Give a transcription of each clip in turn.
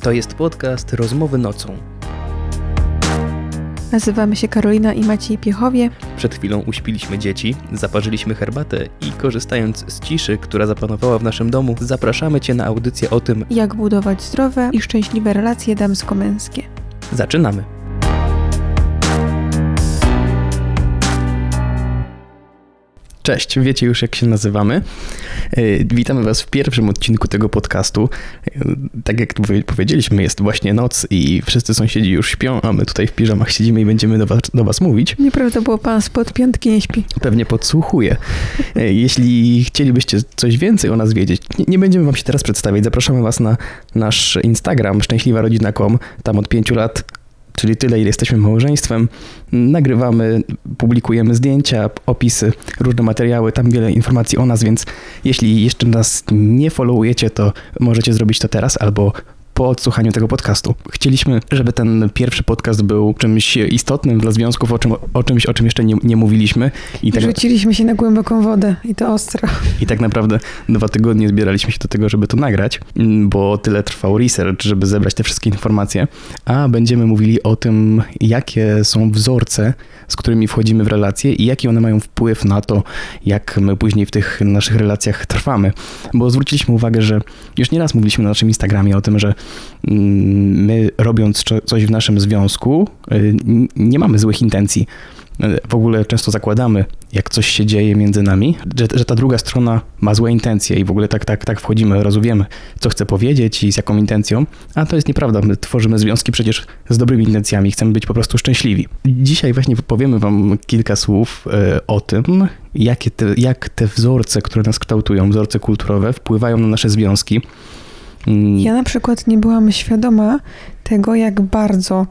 To jest podcast Rozmowy nocą. Nazywamy się Karolina i Maciej Piechowie. Przed chwilą uśpiliśmy dzieci, zaparzyliśmy herbatę i korzystając z ciszy, która zapanowała w naszym domu, zapraszamy Cię na audycję o tym, Jak budować zdrowe i szczęśliwe relacje damsko-męskie. zaczynamy. Cześć, wiecie już jak się nazywamy. Yy, Witamy Was w pierwszym odcinku tego podcastu. Yy, Tak jak powie- powiedzieliśmy, jest właśnie noc i wszyscy sąsiedzi już śpią, a my tutaj w piżamach siedzimy i będziemy do Was, do was mówić. Nieprawda było, pan spod piątki nie śpi. pewnie podsłuchuje. E, Jeśli chcielibyście coś więcej o nas wiedzieć, nie, nie będziemy wam się teraz przedstawiać. Zapraszamy was na nasz Instagram szczęśliwarodzina.com. Tam od pięciu lat, czyli tyle, ile jesteśmy małżeństwem, nagrywamy, publikujemy zdjęcia, opisy, różne materiały, tam wiele informacji o nas, więc jeśli jeszcze nas nie followujecie, to możecie zrobić to teraz albo po odsłuchaniu tego podcastu. Chcieliśmy, żeby ten pierwszy podcast był czymś istotnym dla związków, o, czym, o czymś, o czym jeszcze nie, nie mówiliśmy. I tak, Rzuciliśmy się na głęboką wodę i to ostro. I tak naprawdę dwa tygodnie zbieraliśmy się do tego, żeby to nagrać, bo tyle trwał research, żeby zebrać te wszystkie informacje, a będziemy mówili o tym, jakie są wzorce, z którymi wchodzimy w relacje i jaki one mają wpływ na to, jak my później w tych naszych relacjach trwamy. Bo zwróciliśmy uwagę, że już nieraz mówiliśmy na naszym Instagramie o tym, że my robiąc coś w naszym związku, y, nie mamy złych intencji. W ogóle często zakładamy, jak coś się dzieje między nami, że, że ta druga strona ma złe intencje i w ogóle tak, tak, tak wchodzimy, rozumiemy, co chce powiedzieć i z jaką intencją, a to jest nieprawda. My tworzymy związki przecież z dobrymi intencjami, chcemy być po prostu szczęśliwi. Dzisiaj właśnie powiemy Wam kilka słów e, o tym, jakie te, jak te wzorce, które nas kształtują, wzorce kulturowe, wpływają na nasze związki. Mm, Ja na przykład nie byłam świadoma tego, jak bardzo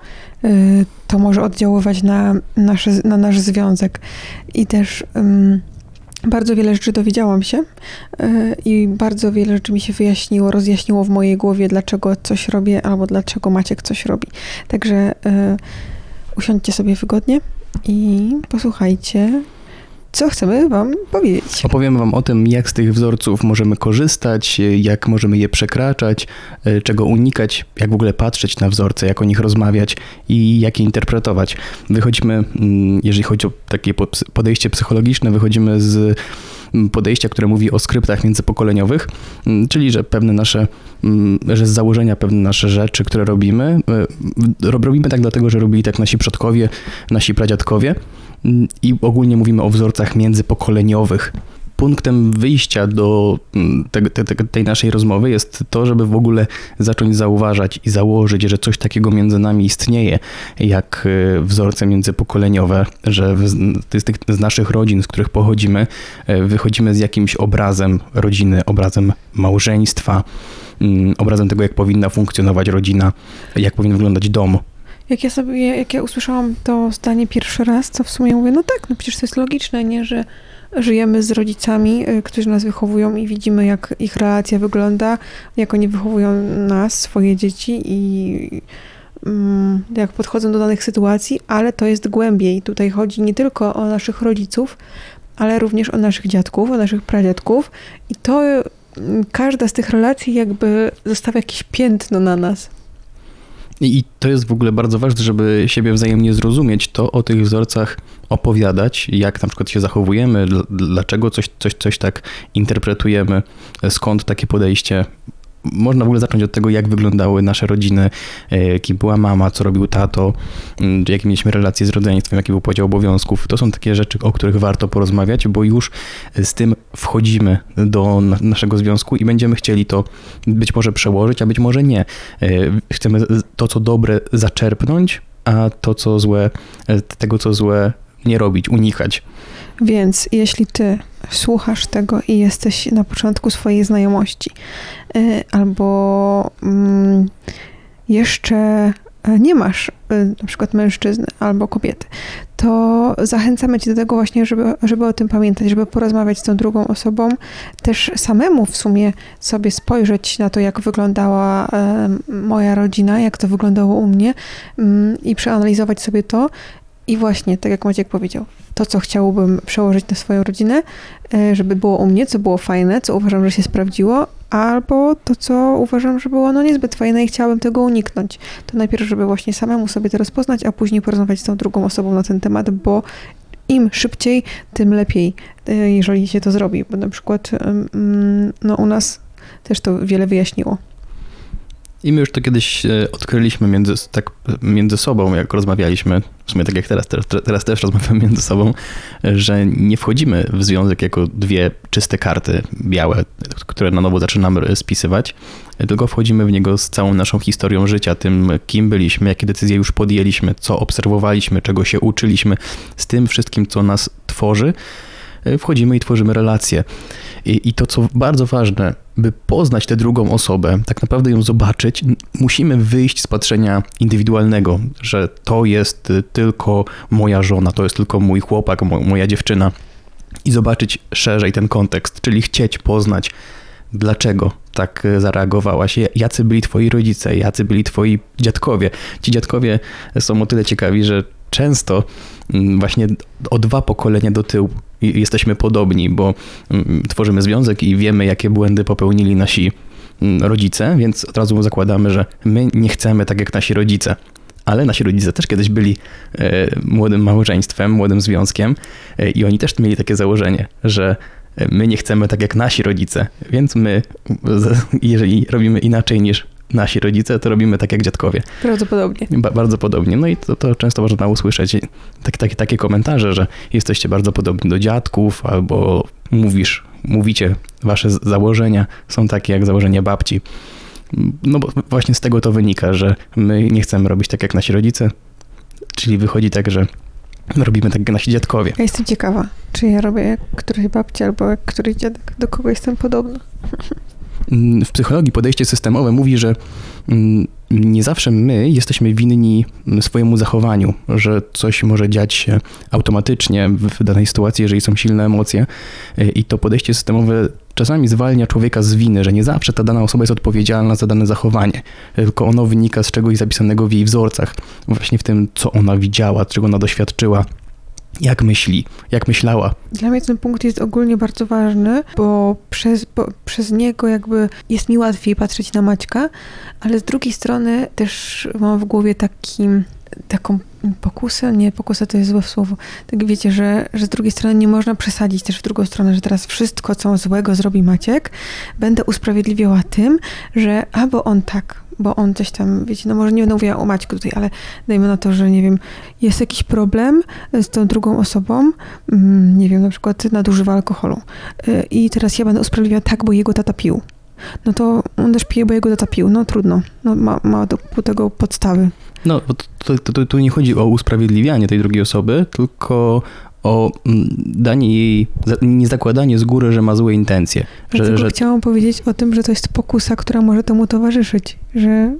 y, to może oddziaływać na, nasze, na nasz związek. I też ym, bardzo wiele rzeczy dowiedziałam się y, i bardzo wiele rzeczy mi się wyjaśniło, rozjaśniło w mojej głowie, dlaczego coś robię albo dlaczego Maciek coś robi. Także y, usiądźcie sobie wygodnie i posłuchajcie, co chcemy Wam powiedzieć. Opowiemy Wam o tym, jak z tych wzorców możemy korzystać, jak możemy je przekraczać, e, czego unikać, jak w ogóle patrzeć na wzorce, jak o nich rozmawiać i jak je interpretować. Wychodzimy, mm, jeżeli chodzi o takie po- podejście psychologiczne, wychodzimy z mm, podejścia, które mówi o skryptach międzypokoleniowych, mm, czyli że pewne nasze, że z założenia pewne nasze rzeczy, które robimy, e, rob- robimy tak dlatego, że robili tak nasi przodkowie, nasi pradziadkowie i ogólnie mówimy o wzorcach międzypokoleniowych. Punktem wyjścia do mm, te, te, te, tej naszej rozmowy jest to, żeby w ogóle zacząć zauważać i założyć, że coś takiego między nami istnieje, jak e, wzorce międzypokoleniowe, że z, z naszych rodzin, z których pochodzimy, e, wychodzimy z jakimś obrazem rodziny, obrazem małżeństwa, mm, obrazem tego, jak powinna funkcjonować rodzina, jak powinien wyglądać dom. Jak ja sobie, jak ja usłyszałam to zdanie pierwszy raz, to w sumie mówię, no tak, no przecież to jest logiczne, nie, że żyjemy z rodzicami, y, którzy nas wychowują i widzimy, jak ich relacja wygląda, jak oni wychowują nas, swoje dzieci i mm, jak podchodzą do danych sytuacji, ale to jest głębiej. Tutaj chodzi nie tylko o naszych rodziców, ale również o naszych dziadków, o naszych pradziadków i to y, każda z tych relacji jakby zostawia jakieś piętno na nas. I to jest w ogóle bardzo ważne, żeby siebie wzajemnie zrozumieć, to o tych wzorcach opowiadać, jak na przykład się zachowujemy, dl- dlaczego coś, coś, coś tak interpretujemy, skąd takie podejście. Można w ogóle zacząć od tego, jak wyglądały nasze rodziny, e, kim była mama, co robił tato, jakie mieliśmy relacje z rodzeństwem, jaki był podział obowiązków. To są takie rzeczy, o których warto porozmawiać, bo już z tym wchodzimy do na- naszego związku i będziemy chcieli to być może przełożyć, a być może nie. E, Chcemy to, co dobre, zaczerpnąć, a to, co złe, e, tego, co złe, nie robić, unikać. Więc jeśli ty słuchasz tego i jesteś na początku swojej znajomości, y, albo mm, jeszcze y, nie masz y, na przykład mężczyzny albo kobiety, to zachęcamy cię do tego właśnie, żeby, żeby o tym pamiętać, żeby porozmawiać z tą drugą osobą, też samemu w sumie sobie spojrzeć na to, jak wyglądała y, moja rodzina, jak to wyglądało u mnie mm, i przeanalizować sobie to i właśnie, tak jak Maciek powiedział, to, co chciałbym przełożyć na swoją rodzinę, e, żeby było u mnie, co było fajne, co uważam, że się sprawdziło albo to, co uważam, że było no niezbyt fajne i chciałabym tego uniknąć. To najpierw, żeby właśnie samemu sobie to rozpoznać, a później porozmawiać z tą drugą osobą na ten temat, bo im szybciej, tym lepiej, y, jeżeli się to zrobi. Bo na przykład mm, no, u nas też to wiele wyjaśniło. I my już to kiedyś e, odkryliśmy między, tak między sobą, jak rozmawialiśmy, w sumie tak jak teraz, teraz, teraz też rozmawiamy między sobą, że nie wchodzimy w związek jako dwie czyste karty białe, które na nowo zaczynamy spisywać, tylko wchodzimy w niego z całą naszą historią życia, tym kim byliśmy, jakie decyzje już podjęliśmy, co obserwowaliśmy, czego się uczyliśmy, z tym wszystkim, co nas tworzy, wchodzimy i tworzymy relacje. I, I, to, co bardzo ważne, by poznać tę drugą osobę, tak naprawdę ją zobaczyć, musimy wyjść z patrzenia indywidualnego, że to jest tylko moja żona, to jest tylko mój chłopak, moja dziewczyna i zobaczyć szerzej ten kontekst, czyli chcieć poznać, dlaczego tak zareagowałaś, jacy byli twoi rodzice, jacy byli twoi dziadkowie. Ci dziadkowie są o tyle ciekawi, że często mm, właśnie o dwa pokolenia do tyłu jesteśmy podobni, bo mm, tworzymy związek i wiemy, jakie błędy popełnili nasi mm, rodzice, więc od razu zakładamy, że my nie chcemy tak jak nasi rodzice. Ale nasi rodzice też kiedyś byli e, młodym małżeństwem, młodym związkiem e, i oni też mieli takie założenie, że my nie chcemy tak jak nasi rodzice, więc my, jeżeli robimy inaczej niż nasi rodzice, to robimy tak jak dziadkowie. Prawdopodobnie. Ba bardzo podobnie. No i to, to często można usłyszeć tak, tak, takie komentarze, że jesteście bardzo podobni do dziadków, albo mówisz, mówicie, wasze założenia są takie jak założenia babci. No bo właśnie z tego to wynika, że my nie chcemy robić tak jak nasi rodzice, czyli wychodzi tak, że robimy tak jak nasi dziadkowie. Ja jestem ciekawa, czy ja robię jak któryś babci albo jak któryś dziadek, do kogo jestem podobna. Mm, w psychologii podejście systemowe mówi, że mm, nie zawsze my jesteśmy winni swojemu zachowaniu, że coś może dziać się automatycznie w danej sytuacji, jeżeli są silne emocje. I to podejście systemowe czasami zwalnia człowieka z winy, że nie zawsze ta dana osoba jest odpowiedzialna za dane zachowanie, tylko ono wynika z czegoś zapisanego w jej wzorcach, właśnie w tym, co ona widziała, czego ona doświadczyła jak myśli, jak myślała. Dla mnie ten punkt jest ogólnie bardzo ważny, bo przez, bo przez niego jakby jest mi łatwiej patrzeć na Maćka, ale z drugiej strony też mam w głowie taki, taką pokusę, nie, pokusę to jest złe słowo, tak wiecie, że, że z drugiej strony nie można przesadzić też w drugą stronę, że teraz wszystko, co złego zrobi Maciek, będę usprawiedliwiała tym, że albo on tak bo on coś tam, wiecie, no może nie będę mówiła o Maćku tutaj, ale dajmy na to, że nie wiem, jest jakiś problem z tą drugą osobą, mm, nie wiem, na przykład nadużywa alkoholu y, i teraz ja będę usprawiedliwiała tak, bo jego tata pił. No to on też pije, bo jego tata pił. No trudno. No, ma, ma do, tego podstawy. No, bo tu, nie chodzi o usprawiedliwianie tej drugiej osoby, tylko o mm, danie jej, nie zakładanie z góry, że ma złe intencje. Że, że... Chciałam powiedzieć o tym, że to jest pokusa, która może temu towarzyszyć, że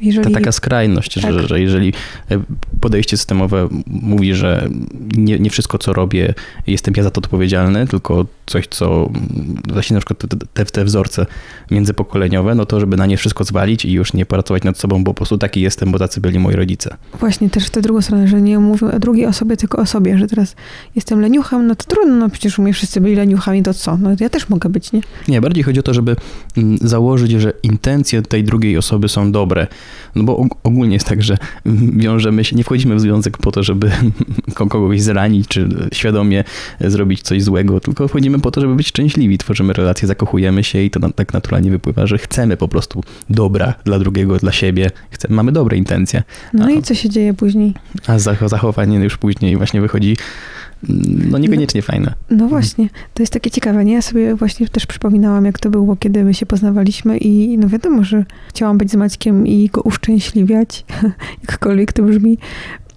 jeżeli... Ta taka skrajność, tak. że, że jeżeli e, podejście systemowe mówi, że nie, nie wszystko, co robię, jestem ja za to odpowiedzialny, tylko coś, co właśnie na przykład te, te wzorce międzypokoleniowe, no to żeby na nie wszystko zwalić i już nie pracować nad sobą, bo po prostu taki jestem, bo tacy byli moi rodzice. Właśnie, też w tę drugą stronę, że nie mówię o drugiej osobie, tylko o sobie, że teraz jestem leniuchem, no to trudno, no przecież u mnie wszyscy byli leniuchami, to co? No ja też mogę być, nie? Nie, bardziej chodzi o to, żeby mm, założyć, że intencje tej drugiej osoby są dobre, no bo ogólnie jest tak, że wiążemy się, nie wchodzimy w związek po to, żeby kogoś zranić, czy świadomie zrobić coś złego, tylko wchodzimy po to, żeby być szczęśliwi. Tworzymy relacje, zakochujemy się i to tak naturalnie wypływa, że chcemy po prostu dobra dla drugiego, dla siebie. Chcemy, mamy dobre intencje. No a, i co się dzieje później? A zachowanie już później właśnie wychodzi no niekoniecznie no, fajne. No właśnie, to jest takie ciekawe, nie? Ja sobie właśnie też przypominałam, jak to było, kiedy my się poznawaliśmy i no wiadomo, że chciałam być z Maćkiem i go uszczęśliwiać, jakkolwiek to brzmi.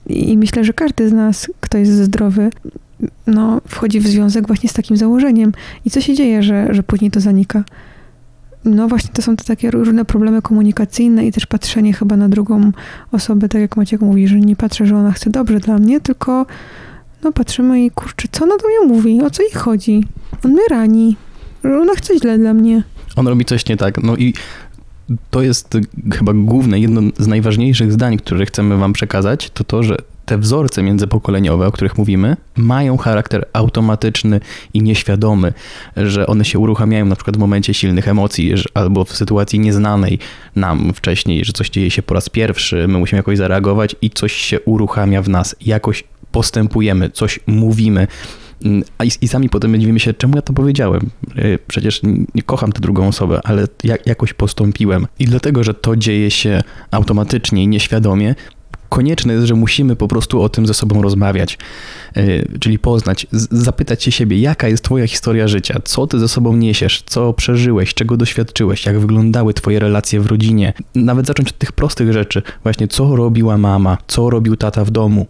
I myślę, że każdy z nas, kto jest zdrowy, no, wchodzi w związek właśnie z takim założeniem. I co się dzieje, że, że później to zanika? No właśnie to są te takie różne problemy komunikacyjne i też patrzenie chyba na drugą osobę, tak jak Maciek mówi, że nie patrzę, że ona chce dobrze dla mnie, tylko no patrzymy i kurczę, co ona do mnie mówi, o co jej chodzi? On mnie rani, ona chce źle dla mnie. On robi coś nie tak, no i to jest chyba główne, jedno z najważniejszych zdań, które chcemy wam przekazać, to to, że te wzorce międzypokoleniowe, o których mówimy, mają charakter automatyczny i nieświadomy, że one się uruchamiają na przykład w momencie silnych emocji albo w sytuacji nieznanej nam wcześniej, że coś dzieje się po raz pierwszy, my musimy jakoś zareagować i coś się uruchamia w nas, jakoś postępujemy, coś mówimy. I, I, sami potem dziwimy się, czemu ja to powiedziałem. E, przecież nie kocham tę drugą osobę, ale jak, jakoś postąpiłem. I dlatego, że to dzieje się automatycznie i nieświadomie, konieczne jest, że musimy po prostu o tym ze sobą rozmawiać, yy, czyli poznać, zapytać się siebie, jaka jest Twoja historia życia, co Ty ze sobą niesiesz, co przeżyłeś, czego doświadczyłeś, jak wyglądały Twoje relacje w rodzinie. Nawet zacząć od tych prostych rzeczy, właśnie co robiła mama, co robił tata w domu,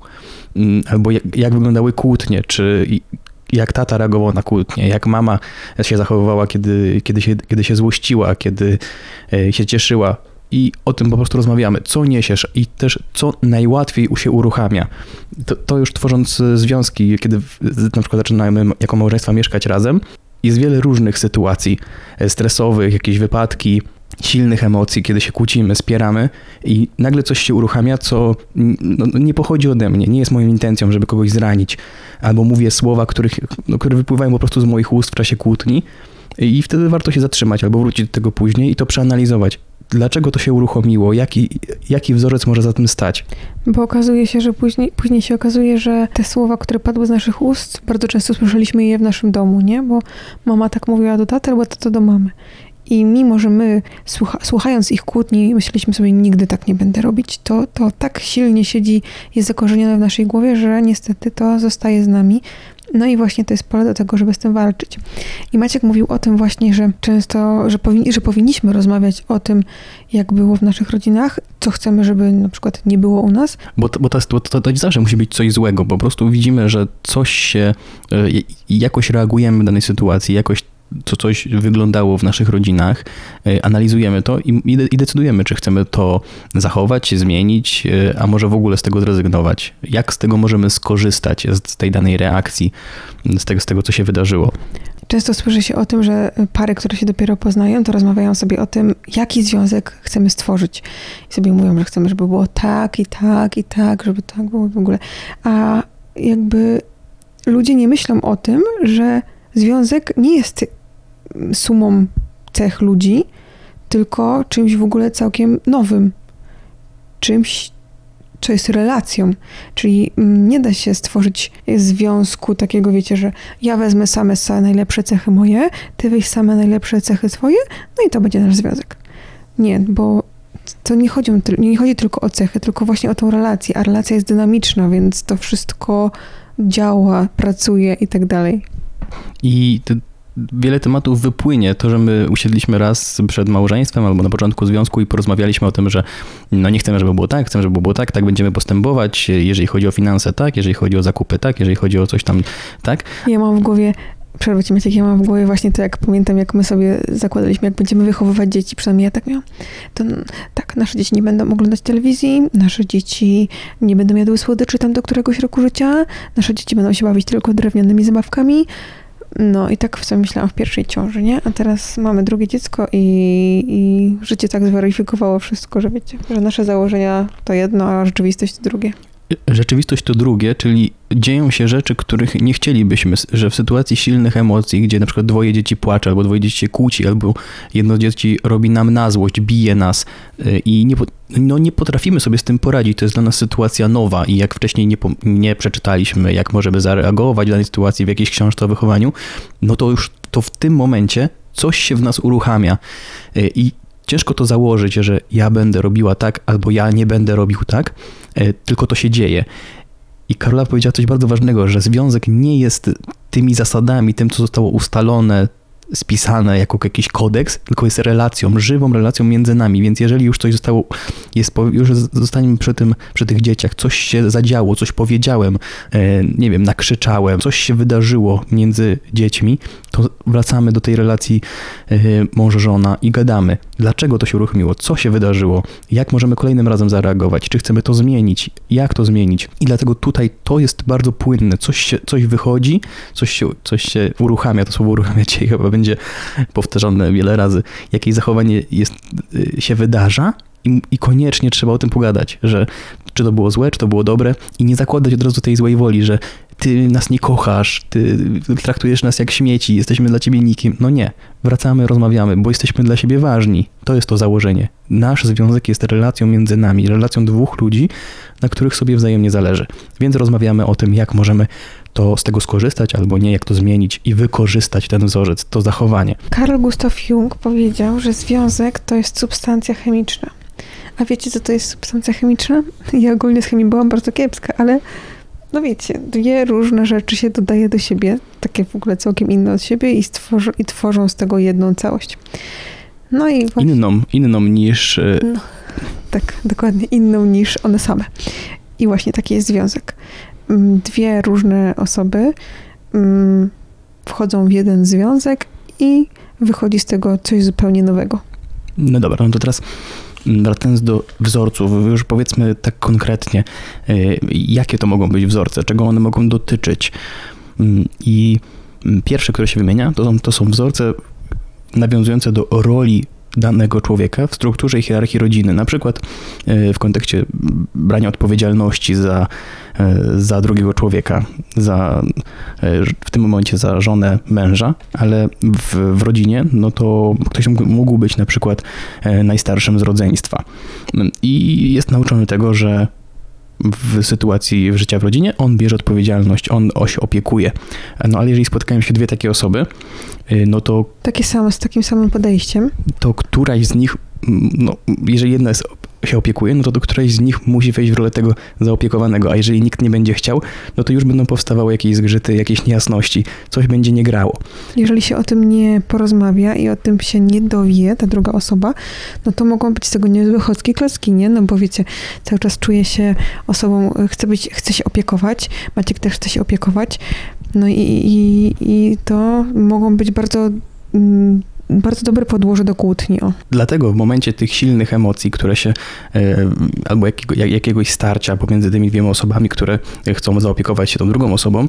yy, albo jak, jak wyglądały kłótnie, czy jak tata reagował na kłótnie, jak mama się zachowywała, kiedy, kiedy, się, kiedy się złościła, kiedy e, się cieszyła i o tym po prostu rozmawiamy. Co niesiesz i też co najłatwiej się uruchamia. To, to już tworząc związki, kiedy na przykład zaczynamy jako małżeństwa mieszkać razem, jest wiele różnych sytuacji e, stresowych, jakieś wypadki, silnych emocji, kiedy się kłócimy, spieramy i nagle coś się uruchamia, co no, no, nie pochodzi ode mnie, nie jest moją intencją, żeby kogoś zranić, albo mówię słowa, których, no, które wypływają po prostu z moich ust w czasie kłótni i wtedy warto się zatrzymać albo wrócić do tego później i to przeanalizować dlaczego to się uruchomiło, jaki, jaki wzorzec może za tym stać. Bo okazuje się, że później, później się okazuje, że te słowa, które padły z naszych ust, bardzo często słyszeliśmy je w naszym domu, nie? Bo mama tak mówiła do taty, albo to do mamy. I mimo, że my słucha, słuchając ich kłótni, myśleliśmy sobie, nigdy tak nie będę robić, to, to tak silnie siedzi, jest zakorzenione w naszej głowie, że niestety to zostaje z nami. No i właśnie to jest pole do tego, żeby z tym walczyć. I Maciek mówił o tym właśnie, że często, że, że powinniśmy rozmawiać o tym, jak było w naszych rodzinach, co chcemy, żeby na przykład nie było u nas. Bo, to, bo to, to, to, to zawsze musi być coś złego, po prostu widzimy, że coś się, e, jakoś reagujemy w danej sytuacji, jakoś co coś wyglądało w naszych rodzinach, e, analizujemy to i, i, decydujemy, czy chcemy to zachować, zmienić, e, a może w ogóle z tego zrezygnować. Jak z tego możemy skorzystać, z tej danej reakcji, z tego, z tego co się wydarzyło. Często słyszy się o tym, że pary, które się dopiero poznają, to rozmawiają sobie o tym, jaki związek chcemy stworzyć. I sobie mówią, że chcemy, żeby było tak i tak i tak, żeby tak było w ogóle. A jakby ludzie nie myślą o tym, że związek nie jest sumą cech ludzi, tylko czymś w ogóle całkiem nowym. Czymś, co jest relacją. Czyli mm, nie da się stworzyć związku takiego, wiecie, że ja wezmę same, same najlepsze cechy moje, ty weź same najlepsze cechy swoje, no i to będzie nasz związek. Nie, bo to nie chodzi, nie chodzi tylko o cechy, tylko właśnie o tą relację, a relacja jest dynamiczna, więc to wszystko działa, pracuje i tak dalej. I wiele tematów wypłynie. To, że my usiedliśmy raz przed małżeństwem albo na początku związku i porozmawialiśmy o tym, że no nie chcemy, żeby było tak, chcemy, żeby było tak, tak będziemy postępować, jeżeli chodzi o finanse, tak, jeżeli chodzi o zakupy, tak, jeżeli chodzi o coś tam, tak. Ja mam w głowie przerwę ci Maciek, ja mam w głowie właśnie to, jak pamiętam, jak my sobie zakładaliśmy, jak będziemy wychowywać dzieci, przynajmniej ja tak miałam, to tak, nasze dzieci nie będą oglądać telewizji, nasze dzieci nie będą jadły słodyczy tam do któregoś roku życia, nasze dzieci będą się bawić tylko drewnianymi zabawkami, no i tak sobie myślałam w pierwszej ciąży, nie? A teraz mamy drugie dziecko i, i życie tak zweryfikowało wszystko, że wiecie, że nasze założenia to jedno, a rzeczywistość to drugie rzeczywistość to drugie, czyli dzieją się rzeczy, których nie chcielibyśmy, że w sytuacji silnych emocji, gdzie na przykład dwoje dzieci płacze, albo dwoje dzieci się kłóci, albo jedno z dzieci robi nam na złość, bije nas y, i nie, no nie potrafimy sobie z tym poradzić. To jest dla nas sytuacja nowa i jak wcześniej nie, nie przeczytaliśmy, jak możemy zareagować w danej sytuacji w jakiejś książce o wychowaniu, no to już to w tym momencie coś się w nas uruchamia y, i ciężko to założyć, że ja będę robiła tak, albo ja nie będę robił tak, e, tylko to się dzieje. I Karola powiedziała coś bardzo ważnego, że związek nie jest tymi zasadami, tym, co zostało ustalone, spisane jako jakiś kodeks, tylko jest relacją, żywą relacją między nami, więc jeżeli już coś zostało, jest, już zostaniemy przy tym, przy tych dzieciach, coś się zadziało, coś powiedziałem, e, nie wiem, nakrzyczałem, coś się wydarzyło między dziećmi, to wracamy do tej relacji e, mąż-żona i gadamy, dlaczego to się uruchomiło, co się wydarzyło, jak możemy kolejnym razem zareagować, czy chcemy to zmienić, jak to zmienić. I dlatego tutaj to jest bardzo płynne, coś, się, coś wychodzi, coś się, coś się uruchamia, to słowo uruchamia dzisiaj chyba będzie powtarzane wiele razy, jakieś zachowanie jest, y, się wydarza i, i koniecznie trzeba o tym pogadać, że czy to było złe, czy to było dobre i nie zakładać od razu tej złej woli, że ty nas nie kochasz, ty traktujesz nas jak śmieci, jesteśmy dla ciebie nikim. No nie, wracamy, rozmawiamy, bo jesteśmy dla siebie ważni. To jest to założenie. Nasz związek jest relacją między nami, relacją dwóch ludzi, na których sobie wzajemnie zależy. Więc rozmawiamy o tym, jak możemy to z tego skorzystać albo nie, jak to zmienić i wykorzystać ten wzorzec, to zachowanie. Karl Gustav Jung powiedział, że związek to jest substancja chemiczna. A wiecie, co to jest substancja chemiczna? Ja ogólnie z chemii byłam bardzo kiepska, ale no wiecie, dwie różne rzeczy się dodaje do siebie, takie w ogóle całkiem inne od siebie i, stworzą, i tworzą z tego jedną całość. No i właśnie, Inną, inną niż... y, No, tak, dokładnie inną niż one same. I właśnie taki jest związek. Mm, Dwie różne osoby mm, wchodzą w jeden związek i wychodzi z tego coś zupełnie nowego. No dobra, no to teraz wracając do wzorców, już powiedzmy tak konkretnie, y, jakie to mogą być wzorce, czego one mogą dotyczyć. Mm, I mm, pierwsze, które się wymienia, to są, to są wzorce nawiązujące do roli danego człowieka w strukturze i hierarchii rodziny. Na przykład y, w kontekście brania odpowiedzialności za, y, za drugiego człowieka, za, y, w tym momencie za żonę męża, ale w, w rodzinie, no to ktoś mógł- być na przykład e, najstarszym z rodzeństwa. I jest nauczony tego, że w sytuacji życia w rodzinie on bierze odpowiedzialność, on o się opiekuje. No ale jeżeli spotkają się dwie takie osoby, y, no to Takie same, z takim samym podejściem. to któraś z nich, no, jeżeli jedna jest, się opiekuje, no to do którejś z nich musi wejść w rolę tego zaopiekowanego, a jeżeli nikt nie będzie chciał, no to już będą powstawały jakieś zgrzyty, jakieś niejasności, coś będzie nie grało. Jeżeli się o tym nie porozmawia i o tym się nie dowie ta druga osoba, no to mogą być z tego niezłe chocki klocki, nie? No bo wiecie, cały czas czuje się osobą, chce, być, chce się opiekować, Maciek też chce się opiekować, no i, i, i to mogą być bardzo, mm, bardzo dobre podłoże do kłótni, o. Dlatego w momencie tych silnych emocji, które się, e, albo jakiego, jak- jakiegoś starcia pomiędzy tymi dwiema osobami, które chcą zaopiekować się tą drugą osobą,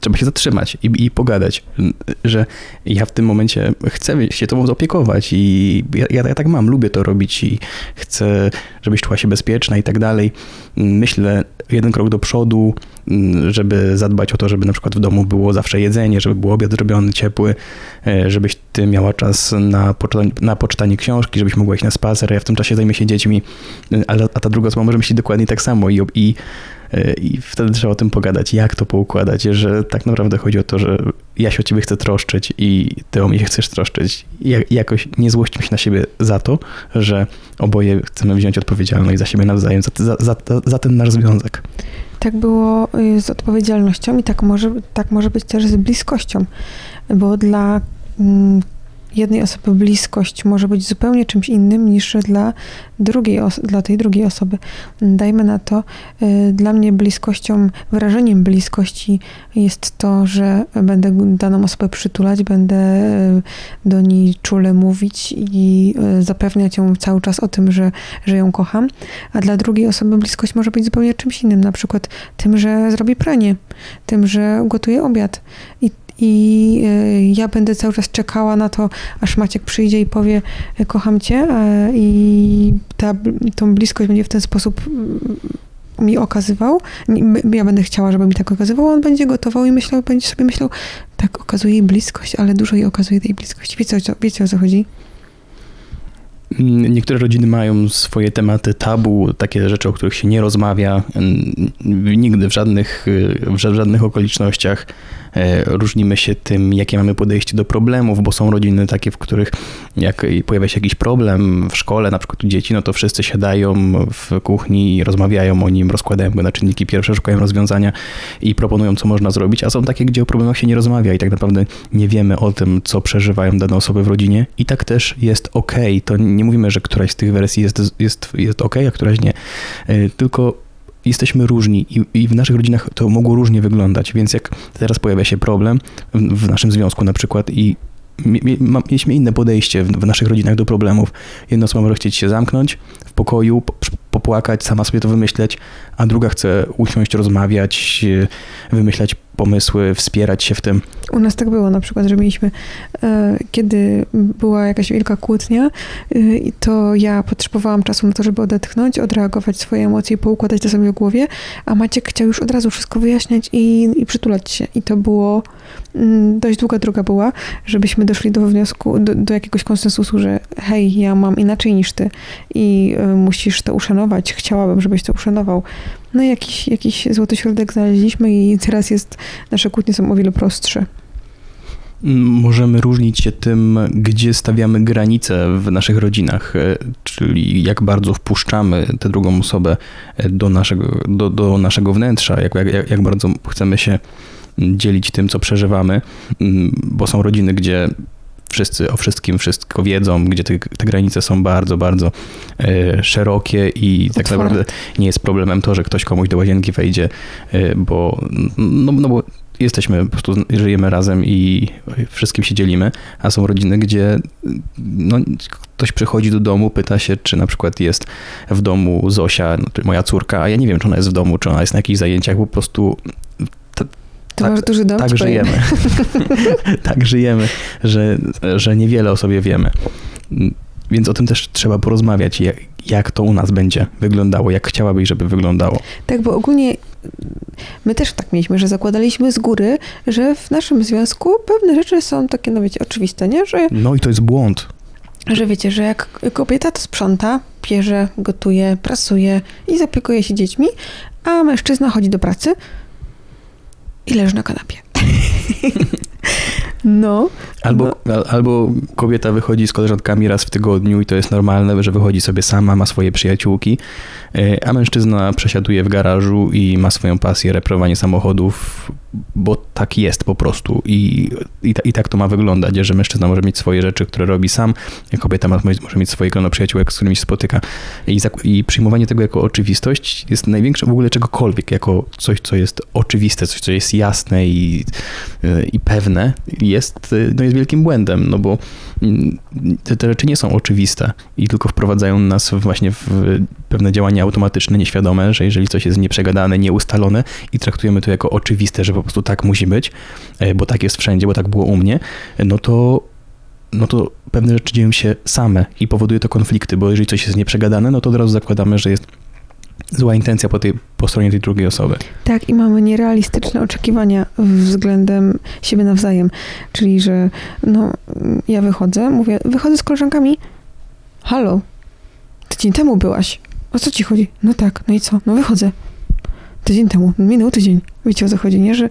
trzeba się zatrzymać i, i pogadać, że ja w tym momencie chcę się tobą zaopiekować i ja, ja, ja tak mam, lubię to robić i chcę, żebyś czuła się bezpieczna i tak dalej. Myślę jeden krok do przodu, m, żeby zadbać o to, żeby na przykład w domu było zawsze jedzenie, żeby był obiad zrobiony, ciepły, e, żebyś ty miała czas na poczytanie, na poczytanie książki, żebyś mogła iść na spacer, ja w tym czasie zajmę się dziećmi, ale, a ta druga osoba może myśleć dokładnie tak samo i, i, i wtedy trzeba o tym pogadać, jak to poukładać, że tak naprawdę chodzi o to, że ja się o ciebie chcę troszczyć i ty o mnie chcesz troszczyć. I jakoś nie złośćmy się na siebie za to, że oboje chcemy wziąć odpowiedzialność za siebie nawzajem, za, za, za, za ten nasz związek. Tak było y, z odpowiedzialnością i tak może, tak może być też z bliskością, bo dla mm, jednej osoby bliskość może być zupełnie czymś innym niż dla, drugiej dla tej drugiej osoby. Dajmy na to, y, dla mnie bliskością, wyrażeniem bliskości jest to, że będę daną osobę przytulać, będę y, do niej czule mówić i y, zapewniać ją cały czas o tym, że, że ją kocham, a dla drugiej osoby bliskość może być zupełnie czymś innym, na przykład tym, że zrobi pranie, tym, że gotuje obiad i i y, ja będę cały czas czekała na to, aż Maciek przyjdzie i powie, y, kocham cię, e, i ta, tą bliskość będzie w ten sposób mm, mi okazywał. Ja będę chciała, żeby mi tak okazywał, on będzie gotował i myślał, będzie sobie myślał, tak okazuje jej bliskość, ale dużo jej okazuje tej bliskości. Wiecie, o wiecie o co chodzi? Mm, Niektóre rodziny mają swoje tematy tabu, takie rzeczy, o których się nie rozmawia. Nigdy w żadnych, w ża- w żadnych okolicznościach e, różnimy się tym, jakie mamy podejście do problemów, bo są rodziny takie, w których jak pojawia się jakiś problem w szkole, na przykład u dzieci, no to wszyscy siadają w kuchni i rozmawiają o nim, rozkładają go na czynniki pierwsze, szukają rozwiązania i proponują, co można zrobić, a są takie, gdzie o problemach się nie rozmawia i tak naprawdę nie wiemy o tym, co przeżywają dane osoby w rodzinie i tak też jest ok. To nie mówimy, że któraś z tych wersji jest, jest, jest ok, a któraś nie, Y, tylko jesteśmy różni i, i w naszych rodzinach to mogło różnie wyglądać, więc jak teraz pojawia się problem w, w naszym związku na przykład i mieliśmy inne podejście w, w naszych rodzinach do problemów. Jedna osoba może chcieć się zamknąć w pokoju, po- popłakać, sama sobie to wymyśleć, a druga chce usiąść, rozmawiać, e, wymyślać pomysły, wspierać się w tym. U nas tak było na przykład, że mieliśmy, e, kiedy była jakaś wielka kłótnia, e, to ja potrzebowałam czasu na to, żeby odetchnąć, odreagować swoje emocje poukładać to sobie w głowie, a Maciek chciał już od razu wszystko wyjaśniać i, i przytulać się. I to było, mm, dość długa droga była, żebyśmy doszli do wniosku, do, do jakiegoś konsensusu, że hej, ja mam inaczej niż ty i e, musisz to uszanować, chciałabym, żebyś to uszanował. No jakiś, jakiś złoty środek znaleźliśmy i teraz jest, nasze kłótnie są o wiele prostsze. Możemy różnić się tym, gdzie stawiamy granice w naszych rodzinach, e, czyli jak bardzo wpuszczamy tę drugą osobę e, do naszego, do, do naszego wnętrza, jak, jak, jak bardzo chcemy się dzielić tym, co przeżywamy, bo są rodziny, gdzie wszyscy o wszystkim wszystko wiedzą, gdzie te, te granice są bardzo, bardzo e, szerokie i tak Otwarte. naprawdę nie jest problemem to, że ktoś komuś do łazienki wejdzie, e, bo, no, no bo jesteśmy, po prostu żyjemy razem i wszystkim się dzielimy, a są rodziny, gdzie no, ktoś przychodzi do domu, pyta się, czy na przykład jest w domu Zosia, no, moja córka, a ja nie wiem, czy ona jest w domu, czy ona jest na jakichś zajęciach, po prostu Tak- masz duży dom? tak żyjemy. tak żyjemy, że, że niewiele o sobie wiemy. Więc o tym też trzeba porozmawiać, jak, jak to u nas będzie wyglądało, jak chciałabyś, żeby wyglądało. Tak, bo ogólnie my też tak mieliśmy, że zakładaliśmy z góry, że w naszym związku pewne rzeczy są takie, no wiecie, oczywiste, nie? Że, No i to jest błąd. że wiecie, że jak kobieta to sprząta, pierze, gotuje, prasuje i zapiekuje się dziećmi, a mężczyzna chodzi do pracy i leży na kanapie. no, Albo, al, albo kobieta wychodzi z koleżankami raz w tygodniu i to jest normalne, że wychodzi sobie sama, ma swoje przyjaciółki, a mężczyzna przesiaduje w garażu i ma swoją pasję reprowanie samochodów, bo tak jest po prostu i, i, ta- i tak to ma wyglądać, że mężczyzna może mieć swoje rzeczy, które robi sam, kobieta ma, może mieć swoje grono przyjaciółek, z którymi się spotyka. I, I przyjmowanie tego jako oczywistość jest największym w ogóle czegokolwiek, jako coś, co jest oczywiste, coś, co jest jasne i, i pewne, jest, no jest wielkim błędem, no bo mm, te, te rzeczy nie są oczywiste i tylko wprowadzają nas właśnie w pewne działania automatyczne, nieświadome, że jeżeli coś jest nieprzegadane, nieustalone i traktujemy to jako oczywiste, że po prostu tak musi być, e, bo tak jest wszędzie, bo tak było u mnie, no to no to pewne rzeczy dzieją się same i powoduje to konflikty, bo jeżeli coś jest nieprzegadane, no to od razu zakładamy, że jest zła intencja po, tej, po stronie tej drugiej osoby. Tak, i mamy nierealistyczne oczekiwania względem siebie nawzajem. Czyli, że no, ja wychodzę, mówię, wychodzę z koleżankami. Halo, tydzień temu byłaś. O co ci chodzi? No tak, no i co? No wychodzę. Tydzień temu, minął tydzień. Wiecie o co chodzi, nie? Że,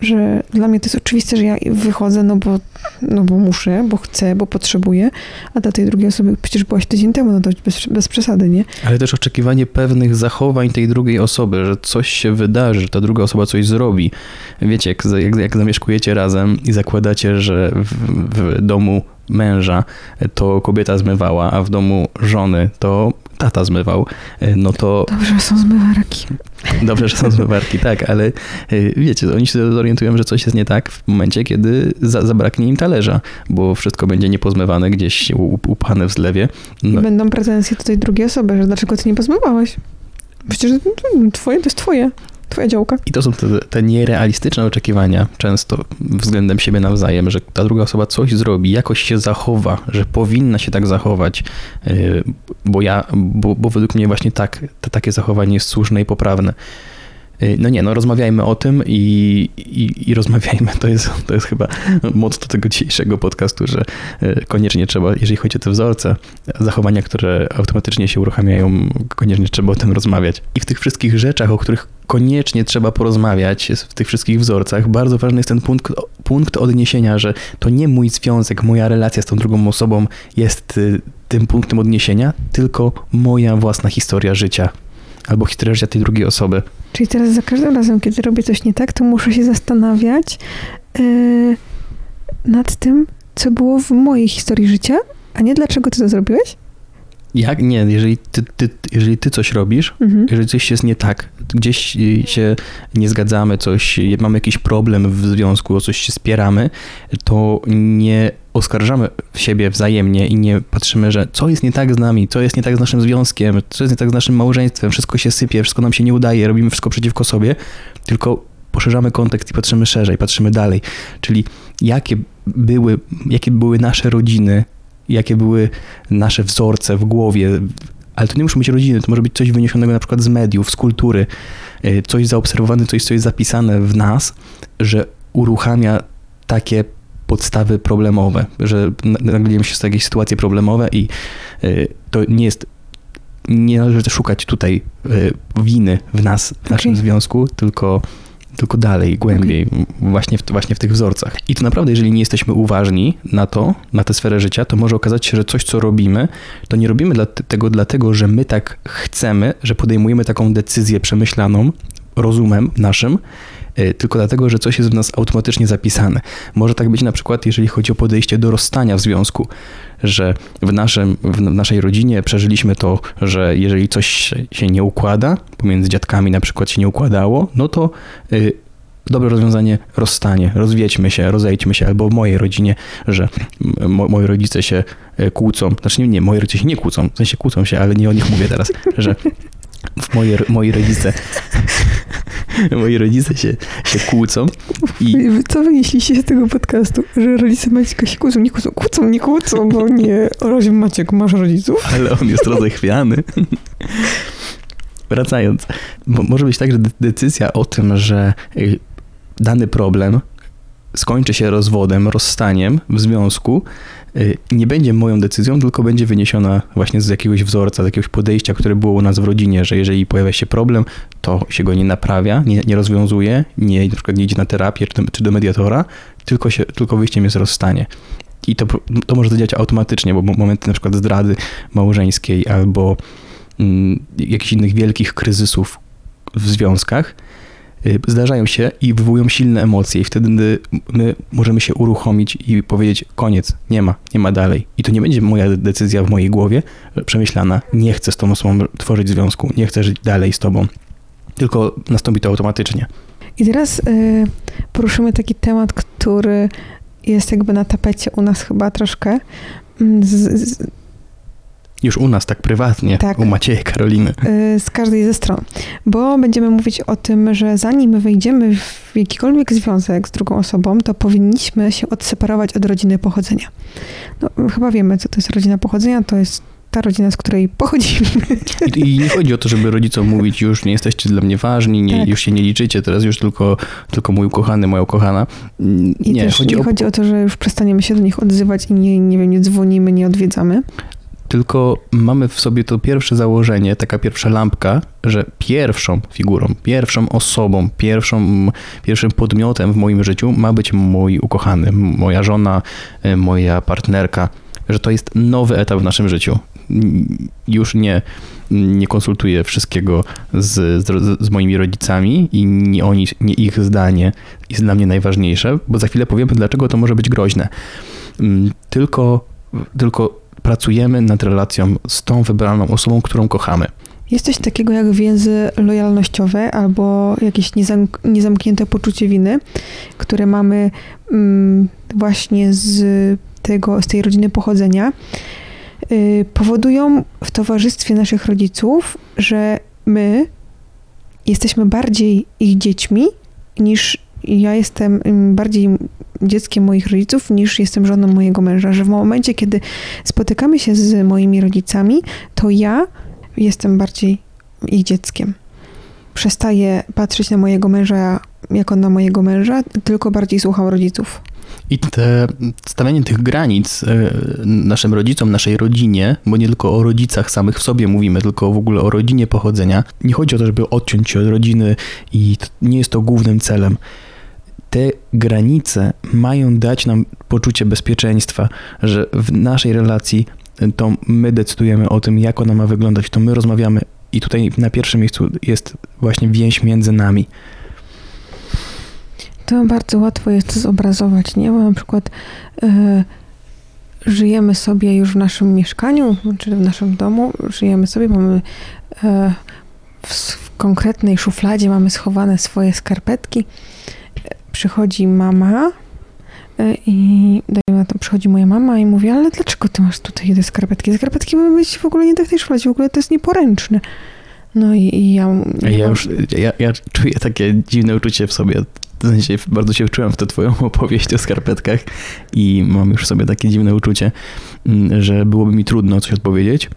że dla mnie to jest oczywiste, że ja wychodzę, no bo, no bo muszę, bo chcę, bo potrzebuję, a dla tej drugiej osoby przecież byłaś tydzień temu, no to bez, bez przesady, nie? Ale też oczekiwanie pewnych zachowań tej drugiej osoby, że coś się wydarzy, że ta druga osoba coś zrobi. Wiecie, jak, jak, jak zamieszkujecie razem i zakładacie, że w, w domu męża to kobieta zmywała, a w domu żony to tata zmywał, no to Dobrze, są zmywarki. Dobrze, że są zmywarki, tak, ale y, wiecie, oni się zorientują, że coś jest nie tak w momencie, kiedy za, zabraknie im talerza, bo wszystko będzie niepozmywane, gdzieś upchane w zlewie. I No, będą pretensje do tej drugiej osoby, że dlaczego ty nie pozmywałeś? Przecież to twoje to jest twoje, twoja działka. I to są te, te nierealistyczne oczekiwania, często względem siebie nawzajem, że ta druga osoba coś zrobi, jakoś się zachowa, że powinna się tak zachować, y, bo ja, bo, bo według mnie właśnie tak, to takie zachowanie jest słuszne i poprawne. Y, No nie, no rozmawiajmy o tym i, i, i rozmawiajmy. To jest, to jest chyba motto tego dzisiejszego podcastu, że y, koniecznie trzeba, jeżeli chodzi o te wzorce, zachowania, które automatycznie się uruchamiają, koniecznie trzeba o tym rozmawiać. I w tych wszystkich rzeczach, o których koniecznie trzeba porozmawiać, w tych wszystkich wzorcach, bardzo ważny jest ten punkt, punkt odniesienia, że to nie mój związek, moja relacja z tą drugą osobą jest y, tym punktem odniesienia, tylko moja własna historia życia. Albo historia życia tej drugiej osoby. Czyli teraz za każdym razem, kiedy robię coś nie tak, to muszę się zastanawiać yy, nad tym, co było w mojej historii życia, a nie dlaczego ty to zrobiłeś. Jak? Nie, jeżeli ty, ty, jeżeli ty coś robisz, Mhm. jeżeli coś jest nie tak, gdzieś się nie zgadzamy, coś, mamy jakiś problem w związku, o coś się spieramy, to nie oskarżamy siebie wzajemnie i nie patrzymy, że co jest nie tak z nami, co jest nie tak z naszym związkiem, co jest nie tak z naszym małżeństwem, wszystko się sypie, wszystko nam się nie udaje, robimy wszystko przeciwko sobie, tylko poszerzamy kontekst i patrzymy szerzej, patrzymy dalej. Czyli jakie były, jakie były nasze rodziny, jakie były nasze wzorce w głowie, ale to nie muszą być rodziny, to może być coś wyniesionego na przykład z mediów, z kultury, y, coś zaobserwowane, coś, co jest zapisane w nas, że uruchamia takie podstawy problemowe, że nagle się z jakieś sytuacje problemowe i y, to nie jest nie należy szukać tutaj y, winy w nas, w naszym okay. związku, tylko, tylko dalej, głębiej, okay. właśnie, w, właśnie w tych wzorcach. I to naprawdę, jeżeli nie jesteśmy uważni na to, na tę sferę życia, to może okazać się, że coś, co robimy, to nie robimy dla, tego dlatego, że my tak chcemy, że podejmujemy taką decyzję przemyślaną rozumem naszym, tylko dlatego, że coś jest w nas automatycznie zapisane. Może tak być na przykład, jeżeli chodzi o podejście do rozstania w związku, że w, naszym, w naszej rodzinie przeżyliśmy to, że jeżeli coś się nie układa, pomiędzy dziadkami na przykład się nie układało, no to y, dobre rozwiązanie rozstanie, rozwiedźmy się, rozejdźmy się, albo w mojej rodzinie, że mo, moi rodzice się y, kłócą, znaczy nie, nie, moi rodzice się nie kłócą, w sensie kłócą się, ale nie o nich mówię teraz, że moje, moi rodzice moi rodzice się, się kłócą. I... Co wynieśliście z tego podcastu? Że rodzice Maćka się kłócą, nie kłócą, kłócą, nie kłócą, bo nie. Razie Maciek, masz rodziców? Ale on jest rozechwiany. Wracając, może być tak, że decyzja o tym, że y, dany problem skończy się rozwodem, rozstaniem w związku, y, nie będzie moją decyzją, tylko będzie wyniesiona właśnie z jakiegoś wzorca, z jakiegoś podejścia, które było u nas w rodzinie, że jeżeli pojawia się problem, to się go nie naprawia, nie, nie rozwiązuje, nie, na przykład nie idzie na terapię czy do, czy do mediatora, tylko, się, tylko wyjściem jest rozstanie. I to, to może zadziałać automatycznie, bo momenty na przykład zdrady małżeńskiej albo mm, jakichś innych wielkich kryzysów w związkach, zdarzają się i wywołują silne emocje i wtedy my możemy się uruchomić i powiedzieć koniec, nie ma, nie ma dalej. I to nie będzie moja decyzja w mojej głowie przemyślana, nie chcę z tą osobą tworzyć związku, nie chcę żyć dalej z tobą, tylko nastąpi to automatycznie. I teraz y, poruszymy taki temat, który jest jakby na tapecie u nas chyba troszkę. Mm, z, z, już u nas tak prywatnie, tak. u Macieja Karoliny. Y, z każdej ze stron. Bo będziemy mówić o tym, że zanim wejdziemy w jakikolwiek związek z drugą osobą, to powinniśmy się odseparować od rodziny pochodzenia. No, chyba wiemy, co to jest rodzina pochodzenia. To jest ta rodzina, z której pochodzimy. I, nie chodzi o to, żeby rodzicom mówić, już nie jesteście dla mnie ważni, nie, tak. już się nie liczycie, teraz już tylko, tylko mój ukochany, moja ukochana. I nie, chodzi, nie o... chodzi o to, że już przestaniemy się do nich odzywać i nie, nie wiem, nie dzwonimy, nie odwiedzamy tylko mamy w sobie to pierwsze założenie, taka pierwsza lampka, że pierwszą figurą, pierwszą osobą, pierwszą, pierwszym podmiotem w moim życiu ma być mój ukochany, moja żona, e, moja partnerka, że to jest nowy etap w naszym życiu. Już nie, nie konsultuję wszystkiego z, z, z moimi rodzicami i nie, oni, nie ich zdanie jest dla mnie najważniejsze, bo za chwilę powiemy, dlaczego to może być groźne. Mm, tylko, tylko pracujemy nad relacją z tą wybraną osobą, którą kochamy. Jest coś takiego jak więzy lojalnościowe albo jakieś niezamknięte poczucie winy, które mamy mm, właśnie z, tego, z tej rodziny pochodzenia, yy, powodują w towarzystwie naszych rodziców, że my jesteśmy bardziej ich dziećmi niż ja jestem mm, bardziej dzieckiem moich rodziców niż jestem żoną mojego męża, że w momencie, kiedy spotykamy się z moimi rodzicami, to ja jestem bardziej ich dzieckiem. Przestaję patrzeć na mojego męża jako na mojego męża, tylko bardziej słucham rodziców. I te stawianie tych granic e, naszym rodzicom, naszej rodzinie, bo nie tylko o rodzicach samych w sobie mówimy, tylko w ogóle o rodzinie pochodzenia. Nie chodzi o to, żeby odciąć się od rodziny i nie jest to głównym celem te granice mają dać nam poczucie bezpieczeństwa, że w naszej relacji to my decydujemy o tym, jak ona ma wyglądać, to my rozmawiamy i tutaj na pierwszym miejscu jest właśnie więź między nami. To bardzo łatwo jest zobrazować, nie? Bo na przykład yy, żyjemy sobie już w naszym mieszkaniu, czy w naszym domu, żyjemy sobie, mamy yy, w, w konkretnej szufladzie mamy schowane swoje skarpetki przychodzi mama e, i dajmy na to, przychodzi moja mama i mówi, ale dlaczego ty masz tutaj te skarpetki? Skarpetki mają być w ogóle nie tak w tej szufladzie, w ogóle to jest nieporęczne. No i, i ja... Ja już, ja, ja czuję takie dziwne uczucie w sobie. W sensie bardzo się wczułem w tę twoją opowieść o skarpetkach i mam już w sobie takie dziwne uczucie, mm, że byłoby mi trudno coś odpowiedzieć.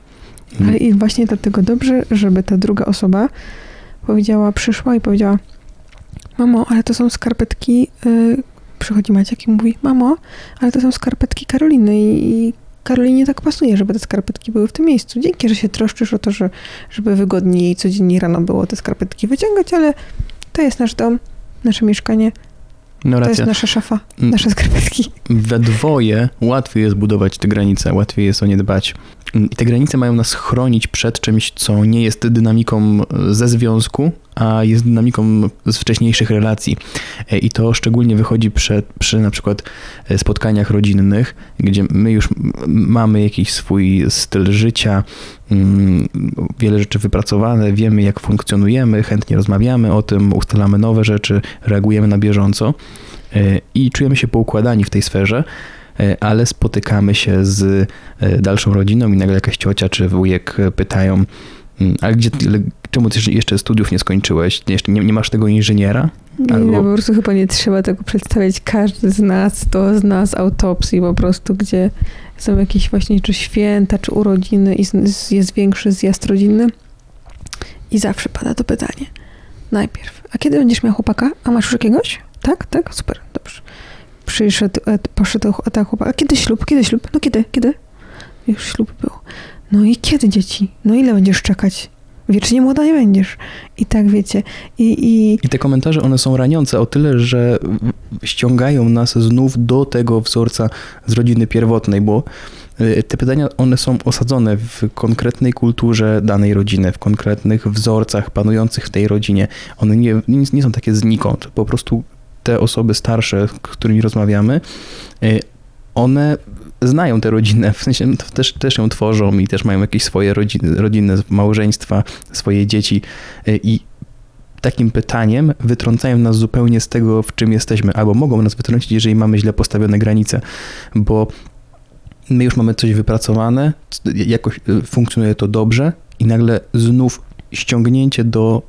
Ale i właśnie dlatego dobrze, żeby ta druga osoba powiedziała, przyszła i powiedziała mamo, ale to są skarpetki, yy, przychodzi Maciek i mówi, mamo, ale to są skarpetki Karoliny i, i Karolinie tak pasuje, żeby te skarpetki były w tym miejscu. Dzięki, że się troszczysz o to, że, żeby wygodniej jej codziennie rano było te skarpetki wyciągać, ale to jest nasz dom, nasze mieszkanie, No to jest nasza szafa, Mm. nasze skarpetki. we dwoje łatwiej jest budować te granice, łatwiej jest o nie dbać. I te granice mają nas chronić przed czymś, co nie jest dynamiką ze związku, a jest dynamiką z wcześniejszych relacji. E, I to szczególnie wychodzi przed, przy na przykład e, spotkaniach rodzinnych, gdzie my już mamy jakiś swój styl życia, mm, wiele rzeczy wypracowane, wiemy jak funkcjonujemy, chętnie rozmawiamy o tym, ustalamy nowe rzeczy, reagujemy na bieżąco e, i czujemy się poukładani w tej sferze, e, ale spotykamy się z e, dalszą rodziną i nagle jakaś ciocia czy wujek e, pytają, "Mm, ale gdzie, czemu ty jeszcze studiów nie skończyłeś? Jeszcze nie, nie masz tego inżyniera? Nie, Albo- no, po prostu chyba nie trzeba tego przedstawiać. Każdy z nas to zna z autopsji po prostu, gdzie są jakieś właśnie czy święta, czy urodziny i jest większy zjazd rodzinny. I zawsze pada to pytanie. Najpierw, a kiedy będziesz miał chłopaka? A masz już jakiegoś? Tak, tak, super, dobrze. Przyszedł, e, poszedł ta chłopak. A kiedy ślub? Kiedy ślub? No kiedy? Kiedy? Już ślub był. No i kiedy dzieci? No ile będziesz czekać? Wiecznie młoda nie będziesz. I tak wiecie. I, i I te komentarze, one są raniące o tyle, że ściągają nas znów do tego wzorca z rodziny pierwotnej, bo y, te pytania, one są osadzone w konkretnej kulturze danej rodziny, w konkretnych wzorcach panujących w tej rodzinie. One nie, nie są takie znikąd. Po prostu te osoby starsze, z którymi rozmawiamy, y, one znają tę rodzinę, w sensie też, też ją tworzą i też mają jakieś swoje rodziny, rodzinne małżeństwa, swoje dzieci y, i takim pytaniem wytrącają nas zupełnie z tego, w czym jesteśmy, albo mogą nas wytrącić, jeżeli mamy źle postawione granice, bo my już mamy coś wypracowane, jakoś y, funkcjonuje to dobrze i nagle znów ściągnięcie do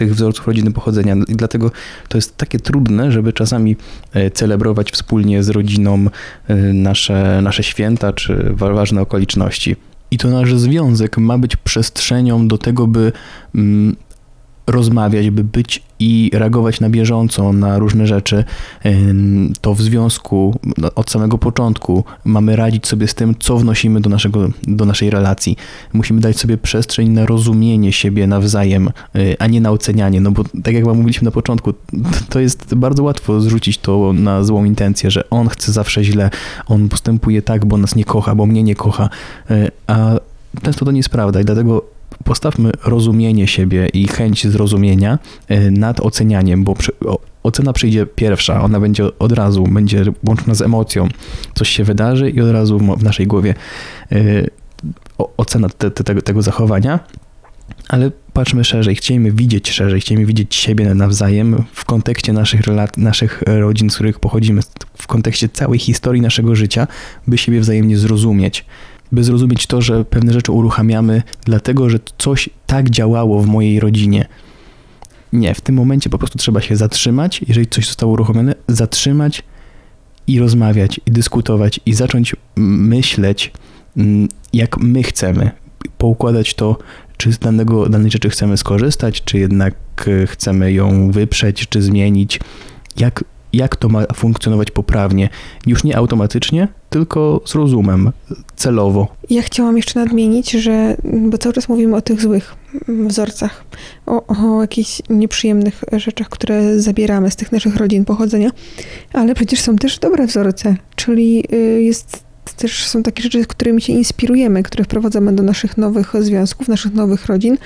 tych wzorców rodziny pochodzenia. I dlatego to jest takie trudne, żeby czasami e, celebrować wspólnie z rodziną e, nasze, nasze święta czy wa- ważne okoliczności. I to nasz związek ma być przestrzenią do tego, by mm, rozmawiać, by być i reagować na bieżąco na różne rzeczy, to w związku no, od samego początku mamy radzić sobie z tym, co wnosimy do, naszego, do naszej relacji. Musimy dać sobie przestrzeń na rozumienie siebie nawzajem, y, a nie na ocenianie, no bo tak jak wam mówiliśmy na początku, to- to jest bardzo łatwo zrzucić to na złą intencję, że on chce zawsze źle, on postępuje tak, bo nas nie kocha, bo mnie nie kocha, y, a często to nie jest prawda i dlatego postawmy rozumienie siebie i chęć zrozumienia y, nad ocenianiem, bo przy, o, ocena przyjdzie pierwsza, ona będzie od razu, będzie łączona z emocją. Coś się wydarzy i od razu w, naszej głowie o, ocena te, te, tego, tego zachowania. Ale patrzmy szerzej, chcielibyśmy widzieć szerzej, chcielibyśmy widzieć siebie nawzajem w kontekście naszych, relat- naszych rodzin, z których pochodzimy, w kontekście całej historii naszego życia, by siebie wzajemnie zrozumieć by zrozumieć to, że pewne rzeczy uruchamiamy, dlatego że coś tak działało w mojej rodzinie. Nie, w tym momencie po prostu trzeba się zatrzymać, jeżeli coś zostało uruchomione, zatrzymać i rozmawiać, i dyskutować, i zacząć myśleć, mm, jak my chcemy, poukładać to, czy z danego, danej rzeczy chcemy skorzystać, czy jednak e, chcemy ją wyprzeć, czy zmienić, jak, jak to ma funkcjonować poprawnie. Już nie automatycznie, tylko z rozumem, celowo. Ja chciałam jeszcze nadmienić, że, bo cały czas mówimy o tych złych wzorcach, o, o jakichś nieprzyjemnych rzeczach, które zabieramy z tych naszych rodzin pochodzenia, ale przecież są też dobre wzorce, czyli y, jest też są takie rzeczy, którymi się inspirujemy, które wprowadzamy do naszych nowych związków, naszych nowych rodzin,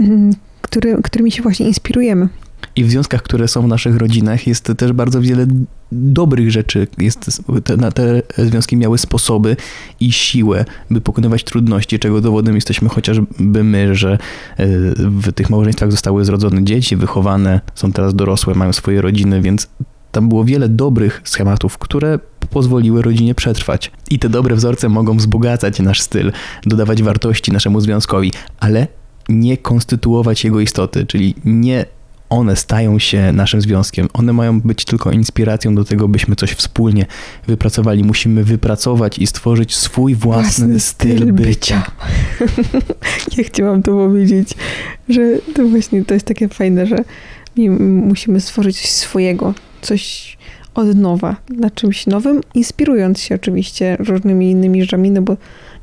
mm, który, którymi się właśnie inspirujemy. I w związkach, które są w naszych rodzinach, jest też bardzo wiele dobrych rzeczy. Jest, te, te związki miały sposoby i siłę, by pokonywać trudności, czego dowodem jesteśmy chociażby my, że e, w tych małżeństwach zostały zrodzone dzieci, wychowane, są teraz dorosłe, mają swoje rodziny, więc tam było wiele dobrych schematów, które pozwoliły rodzinie przetrwać. I te dobre wzorce mogą wzbogacać nasz styl, dodawać wartości naszemu związkowi, ale nie konstytuować jego istoty, czyli nie one stają się naszym związkiem. One mają być tylko inspiracją do tego, byśmy coś wspólnie wypracowali. Musimy wypracować i stworzyć swój własny, własny styl, styl bycia. bycia. ja chciałam to powiedzieć, że to właśnie to jest takie fajne, że musimy stworzyć coś swojego, coś od nowa, na czymś nowym, inspirując się oczywiście różnymi innymi rzeczami, no bo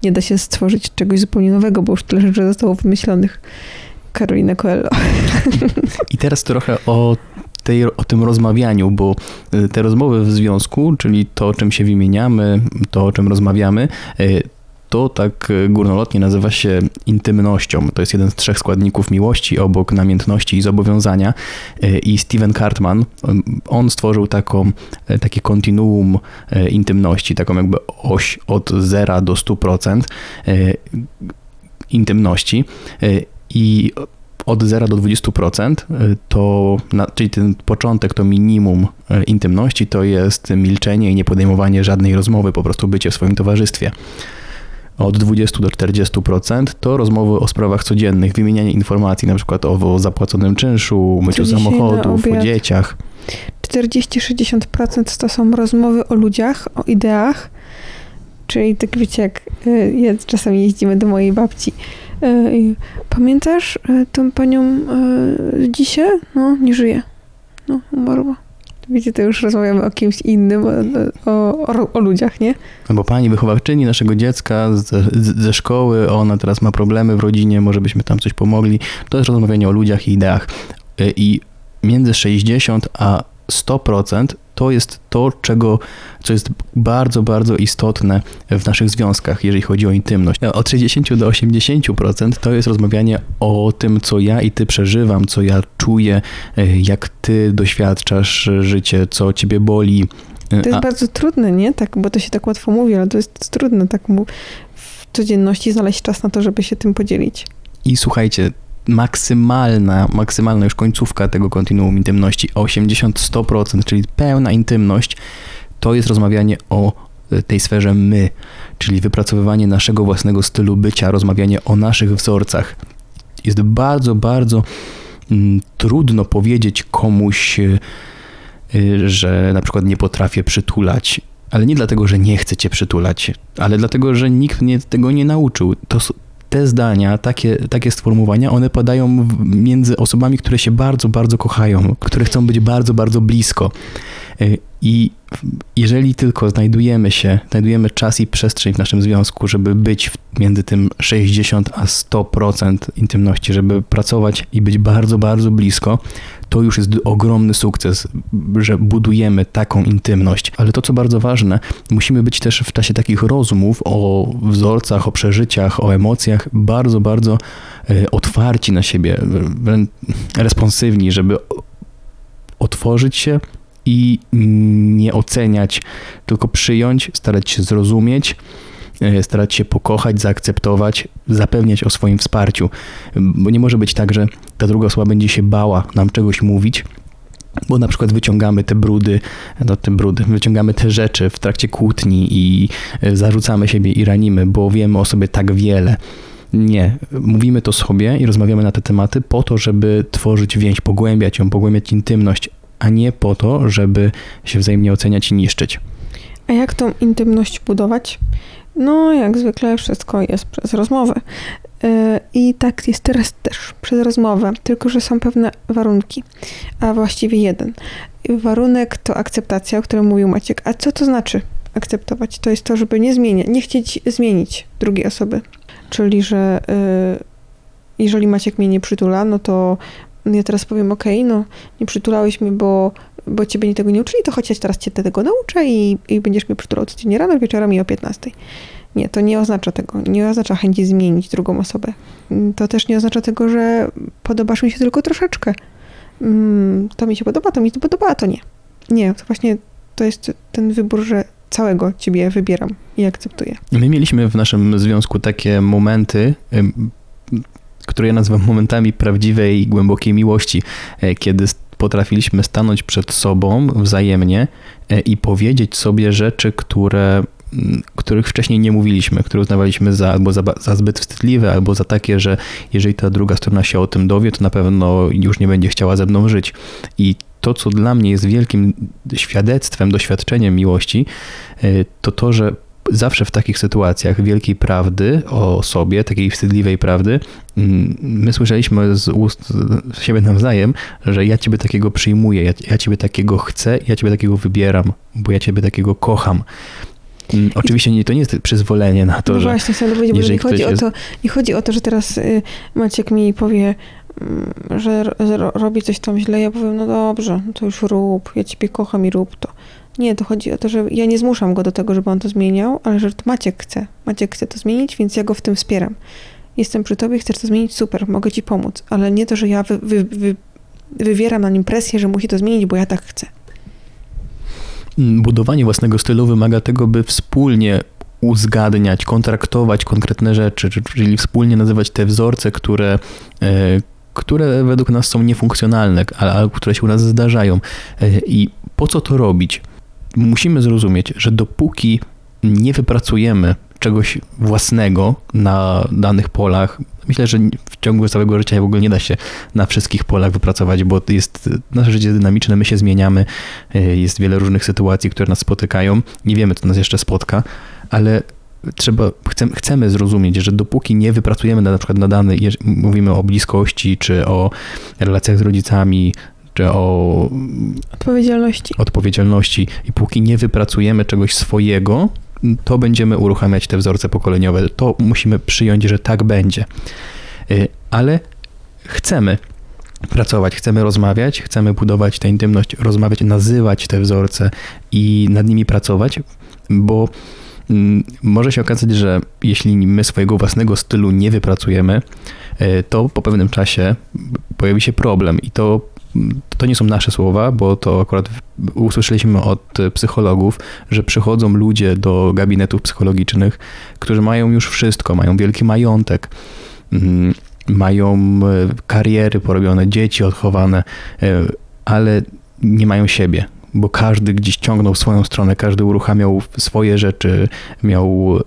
nie da się stworzyć czegoś zupełnie nowego, bo już tyle rzeczy zostało wymyślonych. Karolina Coelho. I teraz trochę o, tej, o tym rozmawianiu, bo y, te rozmowy w związku, czyli to, o czym się wymieniamy, to, o czym rozmawiamy, y, to tak górnolotnie nazywa się intymnością. To jest jeden z trzech składników miłości obok namiętności i zobowiązania. Y, I Steven Cartman, on stworzył taką, takie kontinuum intymności, taką jakby oś od 0 do 100% intymności i od 0 do 20% y, to, czyli ten początek, to minimum y, intymności to jest milczenie i nie podejmowanie żadnej rozmowy, po prostu bycie w swoim towarzystwie. Od 20 do 40% to rozmowy o sprawach codziennych, wymienianie informacji na przykład o zapłaconym czynszu, myciu samochodów, o dzieciach. 40-60% to są rozmowy o ludziach, o ideach, czyli tak wiecie, jak y, czasami jeździmy do mojej babci pamiętasz e, tą panią e, dzisiaj? No, nie żyje. No, umarła. Wiecie, to już rozmawiamy o kimś innym, o, o, o ludziach, nie? No bo pani wychowawczyni naszego dziecka z, ze szkoły, ona teraz ma problemy w rodzinie, może byśmy tam coś pomogli. To jest rozmawianie o ludziach i ideach. I między 60 a 100% to jest to, czego, co jest bardzo, bardzo istotne w naszych związkach, jeżeli chodzi o intymność. Od 60 do 80% to jest rozmawianie o tym, co ja i ty przeżywam, co ja czuję, e, jak ty doświadczasz życie, co ciebie boli. To jest A... bardzo trudne, nie? Tak, bo to się tak łatwo mówi, ale to jest trudne tak w codzienności znaleźć czas na to, żeby się tym podzielić. I słuchajcie, maksymalna, maksymalna już końcówka tego kontinuum intymności, 80-100%, czyli pełna intymność, to jest rozmawianie o e, tej sferze my, czyli wypracowywanie naszego własnego stylu bycia, rozmawianie o naszych wzorcach. Jest bardzo, bardzo mm, trudno powiedzieć komuś, e, że na przykład nie potrafię przytulać, ale nie dlatego, że nie chcę cię przytulać, ale dlatego, że nikt mnie tego nie nauczył. To, te zdania, takie, takie sformułowania, one padają między osobami, które się bardzo, bardzo kochają, które chcą być bardzo, bardzo blisko. E, I jeżeli tylko znajdujemy się, znajdujemy czas i przestrzeń w naszym związku, żeby być między tym 60 a 100% intymności, żeby pracować i być bardzo, bardzo blisko, to już jest ogromny sukces, że budujemy taką intymność. Ale to, co bardzo ważne, musimy być też w czasie takich rozmów o wzorcach, o przeżyciach, o emocjach bardzo, bardzo e, otwarci na siebie, responsywni, żeby otworzyć się i nie oceniać, tylko przyjąć, starać się zrozumieć, e, starać się pokochać, zaakceptować, zapewniać o swoim wsparciu. Bo nie może być tak, że ta druga osoba będzie się bała nam czegoś mówić, bo na przykład wyciągamy te brudy, no te brudy, wyciągamy te rzeczy w trakcie kłótni i e, zarzucamy siebie i ranimy, bo wiemy o sobie tak wiele. Nie, mówimy to sobie i rozmawiamy na te tematy po to, żeby tworzyć więź, pogłębiać ją, pogłębiać intymność, a nie po to, żeby się wzajemnie oceniać i niszczyć. A jak tą intymność budować? No, jak zwykle wszystko jest przez rozmowę. E, I tak jest teraz też przez rozmowę, tylko że są pewne warunki, a właściwie jeden. Warunek to akceptacja, o którym mówił Maciek. A co to znaczy akceptować? To jest to, żeby nie zmieniać, nie chcieć zmienić drugiej osoby. Czyli, że y, jeżeli Maciek mnie nie przytula, no to ja teraz powiem, ok, no nie przytulałeś mnie, bo, bo ciebie nie tego nie uczyli, to chociaż teraz cię tego nauczę i, i będziesz mnie przytulał codziennie rano, wieczorem i o 15. Nie, to nie oznacza tego. Nie oznacza chęci zmienić drugą osobę. To też nie oznacza tego, że podobasz mi się tylko troszeczkę. Mm, to mi się podoba, to mi się podoba, a to nie. Nie, to właśnie to jest ten wybór, że całego ciebie wybieram i akceptuję. My mieliśmy w naszym związku takie momenty, które ja nazywam momentami prawdziwej i głębokiej miłości, e, kiedy potrafiliśmy stanąć przed sobą wzajemnie e, i powiedzieć sobie rzeczy, które mm, których wcześniej nie mówiliśmy, które uznawaliśmy za albo za, za zbyt wstydliwe, albo za takie, że jeżeli ta druga strona się o tym dowie, to na pewno już nie będzie chciała ze mną żyć. I to, co dla mnie jest wielkim świadectwem, doświadczeniem miłości, y, to to, że zawsze w takich sytuacjach wielkiej prawdy o sobie, takiej wstydliwej prawdy, mm, my słyszeliśmy z ust siebie nawzajem, że ja ciebie takiego przyjmuję, ja, ja ciebie takiego chcę, ja ciebie takiego wybieram, bo ja ciebie takiego kocham. Mm, Oczywiście nie, to nie jest przyzwolenie na to, no że właśnie, chciałam powiedzieć, bo jeżeli nie chodzi, ktoś o jest- to, nie chodzi o to, że teraz y, Maciek mi powie, mm, że że ro- robi coś tam źle, ja powiem, no dobrze, no to już rób, ja ciebie kocham i rób to. Nie, to chodzi o to, że ja nie zmuszam go do tego, żeby on to zmieniał, ale że Maciek chce. Maciek chce to zmienić, więc ja go w tym wspieram. Jestem przy tobie, chcesz to zmienić, super, mogę ci pomóc, ale nie to, że ja wy, wy, wy, wywieram na nim presję, że musi to zmienić, bo ja tak chcę. Mm, budowanie własnego stylu wymaga tego, by wspólnie uzgadniać, kontraktować konkretne rzeczy, czy- czyli wspólnie nazywać te wzorce, które, e, które według nas są niefunkcjonalne, ale ale które się u nas zdarzają. E, I po co to robić? Musimy zrozumieć, że dopóki nie wypracujemy czegoś własnego na danych polach, myślę, że w ciągu całego życia w ogóle nie da się na wszystkich polach wypracować, bo jest, nasze życie dynamiczne, my się zmieniamy, e, jest wiele różnych sytuacji, które nas spotykają, nie wiemy, co nas jeszcze spotka, ale trzeba, chcemy, chcemy zrozumieć, że dopóki nie wypracujemy na, na przykład na dany, jeż- mówimy o bliskości, czy o relacjach z rodzicami, czy o Odpowiedzialności. odpowiedzialności i póki nie wypracujemy czegoś swojego, to będziemy uruchamiać te wzorce pokoleniowe. To musimy przyjąć, że tak będzie. Y, Ale chcemy pracować, chcemy rozmawiać, chcemy budować tę intymność, rozmawiać, nazywać te wzorce i nad nimi pracować, bo mm, może się okazać, że jeśli my swojego własnego stylu nie wypracujemy, y, to po pewnym czasie pojawi się problem i to, to nie są nasze słowa, bo to akurat usłyszeliśmy od psychologów, że przychodzą ludzie do gabinetów psychologicznych, którzy mają już wszystko, mają wielki majątek, mm, mają y, kariery porobione, dzieci odchowane, y, ale nie mają siebie, bo każdy gdzieś ciągnął swoją stronę, każdy uruchamiał swoje rzeczy, miał, y,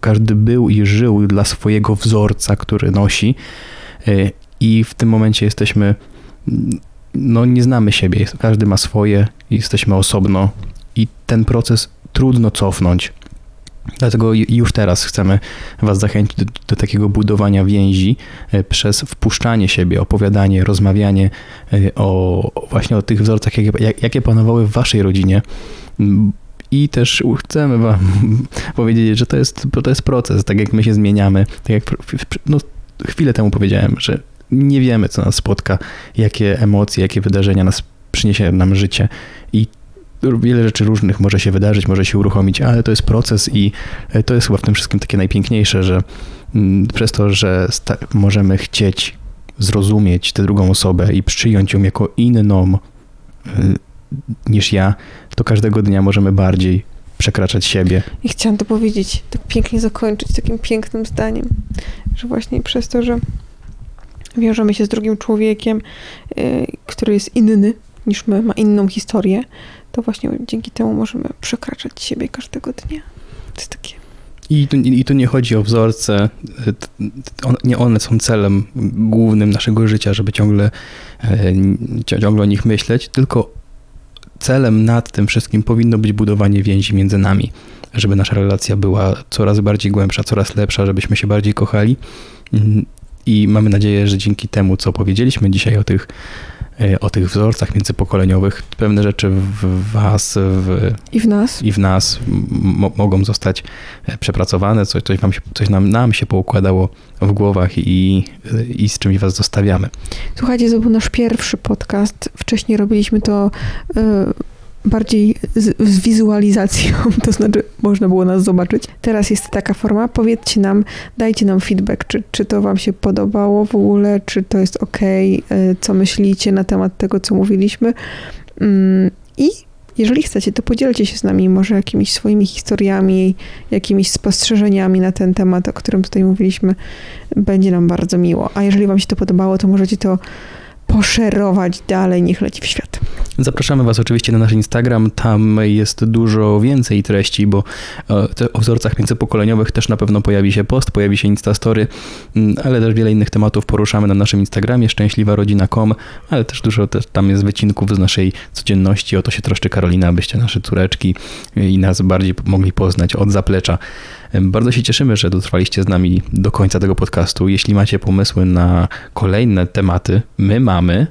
każdy był i żył dla swojego wzorca, który nosi i w tym momencie jesteśmy, mm, no nie znamy siebie, każdy ma swoje, jesteśmy osobno i ten proces trudno cofnąć. Dlatego ju- już teraz chcemy Was zachęcić do, do takiego budowania więzi e, przez wpuszczanie siebie, opowiadanie, rozmawianie e, o właśnie o tych wzorcach, jakie, jak- jakie panowały w Waszej rodzinie. I też chcemy Wam powiedzieć, że to jest, to jest proces, tak jak my się zmieniamy. Tak jak no, chwilę temu powiedziałem, że nie wiemy, co nas spotka, jakie emocje, jakie wydarzenia nas przyniesie nam życie. I wiele rzeczy różnych może się wydarzyć, może się uruchomić, ale to jest proces i e, to jest chyba w tym wszystkim takie najpiękniejsze, że mm, przez to, że możemy chcieć zrozumieć tę drugą osobę i przyjąć ją jako inną y, niż ja, to każdego dnia możemy bardziej przekraczać siebie. I chciałam to powiedzieć, tak pięknie zakończyć takim pięknym zdaniem, że właśnie przez to, że wiążemy się z drugim człowiekiem, y, który jest inny niż my, ma inną historię, to właśnie dzięki temu możemy przekraczać siebie każdego dnia. To jest takie I tu, I tu nie chodzi o wzorce, y, nie one są celem głównym naszego życia, żeby ciągle, ci- ciągle o nich myśleć, tylko celem nad tym wszystkim powinno być budowanie więzi między nami, żeby nasza relacja była coraz bardziej głębsza, coraz lepsza, żebyśmy się bardziej kochali. I mamy nadzieję, że dzięki temu, co powiedzieliśmy dzisiaj o tych, e, o tych wzorcach międzypokoleniowych, pewne rzeczy w Was, w, i w nas. i w nas mogą zostać e, przepracowane, coś, coś, wam się, coś nam, nam się poukładało w głowach i, i z czymś was zostawiamy. Słuchajcie, to był nasz pierwszy podcast. Wcześniej robiliśmy to y, bardziej z, z wizualizacją, to znaczy można było nas zobaczyć. Teraz jest taka forma. Powiedzcie nam, dajcie nam feedback, czy, czy to wam się podobało w ogóle, czy to jest ok, y, co myślicie na temat tego, co mówiliśmy. Mm, I jeżeli chcecie, to podzielcie się z nami może jakimiś swoimi historiami, jakimiś spostrzeżeniami na ten temat, o którym tutaj mówiliśmy. Będzie nam bardzo miło. A jeżeli Wam się to podobało, to możecie to poszerować dalej, niech leci w świat. Zapraszamy Was oczywiście na nasz Instagram, tam jest dużo więcej treści, bo e, o wzorcach międzypokoleniowych też na pewno pojawi się post, pojawi się Instastory, mm, ale też wiele innych tematów poruszamy na naszym Instagramie, szczęśliwarodzina.com, ale też dużo też tam jest wycinków z naszej codzienności, o to się troszczy Karolina, abyście nasze córeczki i nas bardziej mogli poznać od zaplecza. Bardzo się cieszymy, że dotrwaliście z nami do końca tego podcastu. Jeśli macie pomysły na kolejne tematy, my mamy,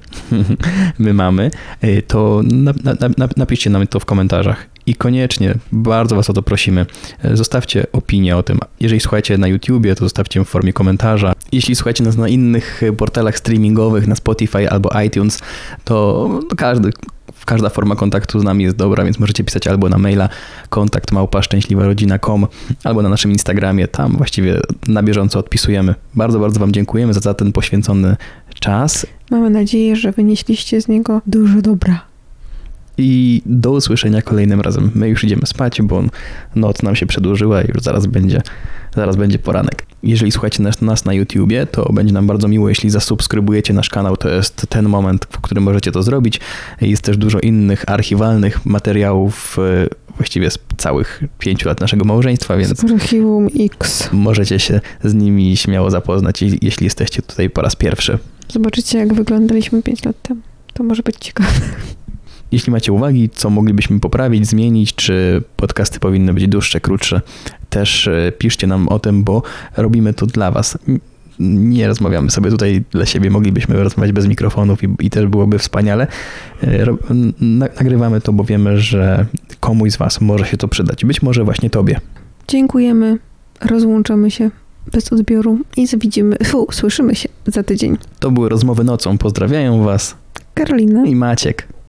my mamy, y, to na, na, na, napiszcie nam to w komentarzach. I koniecznie, bardzo Was o to prosimy, e, zostawcie opinię o tym. Jeżeli słuchacie na YouTubie, to zostawcie w formie komentarza. Jeśli słuchacie nas na innych e, portalach streamingowych, na Spotify albo iTunes, to każdy, każda forma kontaktu z nami jest dobra, więc możecie pisać albo na maila kontakt małpa szczęśliwarodzina.com albo na naszym Instagramie, tam właściwie na bieżąco odpisujemy. Bardzo, bardzo Wam dziękujemy za, za ten poświęcony czas Mamy nadzieję, że wynieśliście z niego dużo dobra. I do usłyszenia kolejnym razem. My już idziemy spać, bo noc nam się przedłużyła i już zaraz będzie, zaraz będzie poranek. Jeżeli słuchacie nas, nas na YouTubie, to będzie nam bardzo miło, jeśli zasubskrybujecie nasz kanał. To jest ten moment, w którym możecie to zrobić. Jest też dużo innych archiwalnych materiałów, e, właściwie z całych pięciu lat naszego małżeństwa, więc Z Archiwum X. możecie się z nimi śmiało zapoznać, jeśli jesteście tutaj po raz pierwszy. Zobaczycie, jak wyglądaliśmy 5 lat temu. To może być ciekawe. Jeśli macie uwagi, co moglibyśmy poprawić, zmienić, czy podcasty powinny być dłuższe, krótsze, też e, piszcie nam o tym, bo robimy to dla Was. Nie rozmawiamy sobie tutaj dla siebie, moglibyśmy rozmawiać bez mikrofonów i, i też byłoby wspaniale. E, Nagrywamy to, bo wiemy, że komuś z Was może się to przydać. Być może właśnie Tobie. Dziękujemy. Rozłączamy się bez odbioru i widzimy, fu, słyszymy się za tydzień. To były rozmowy nocą. Pozdrawiają Was Karolina. i Maciek.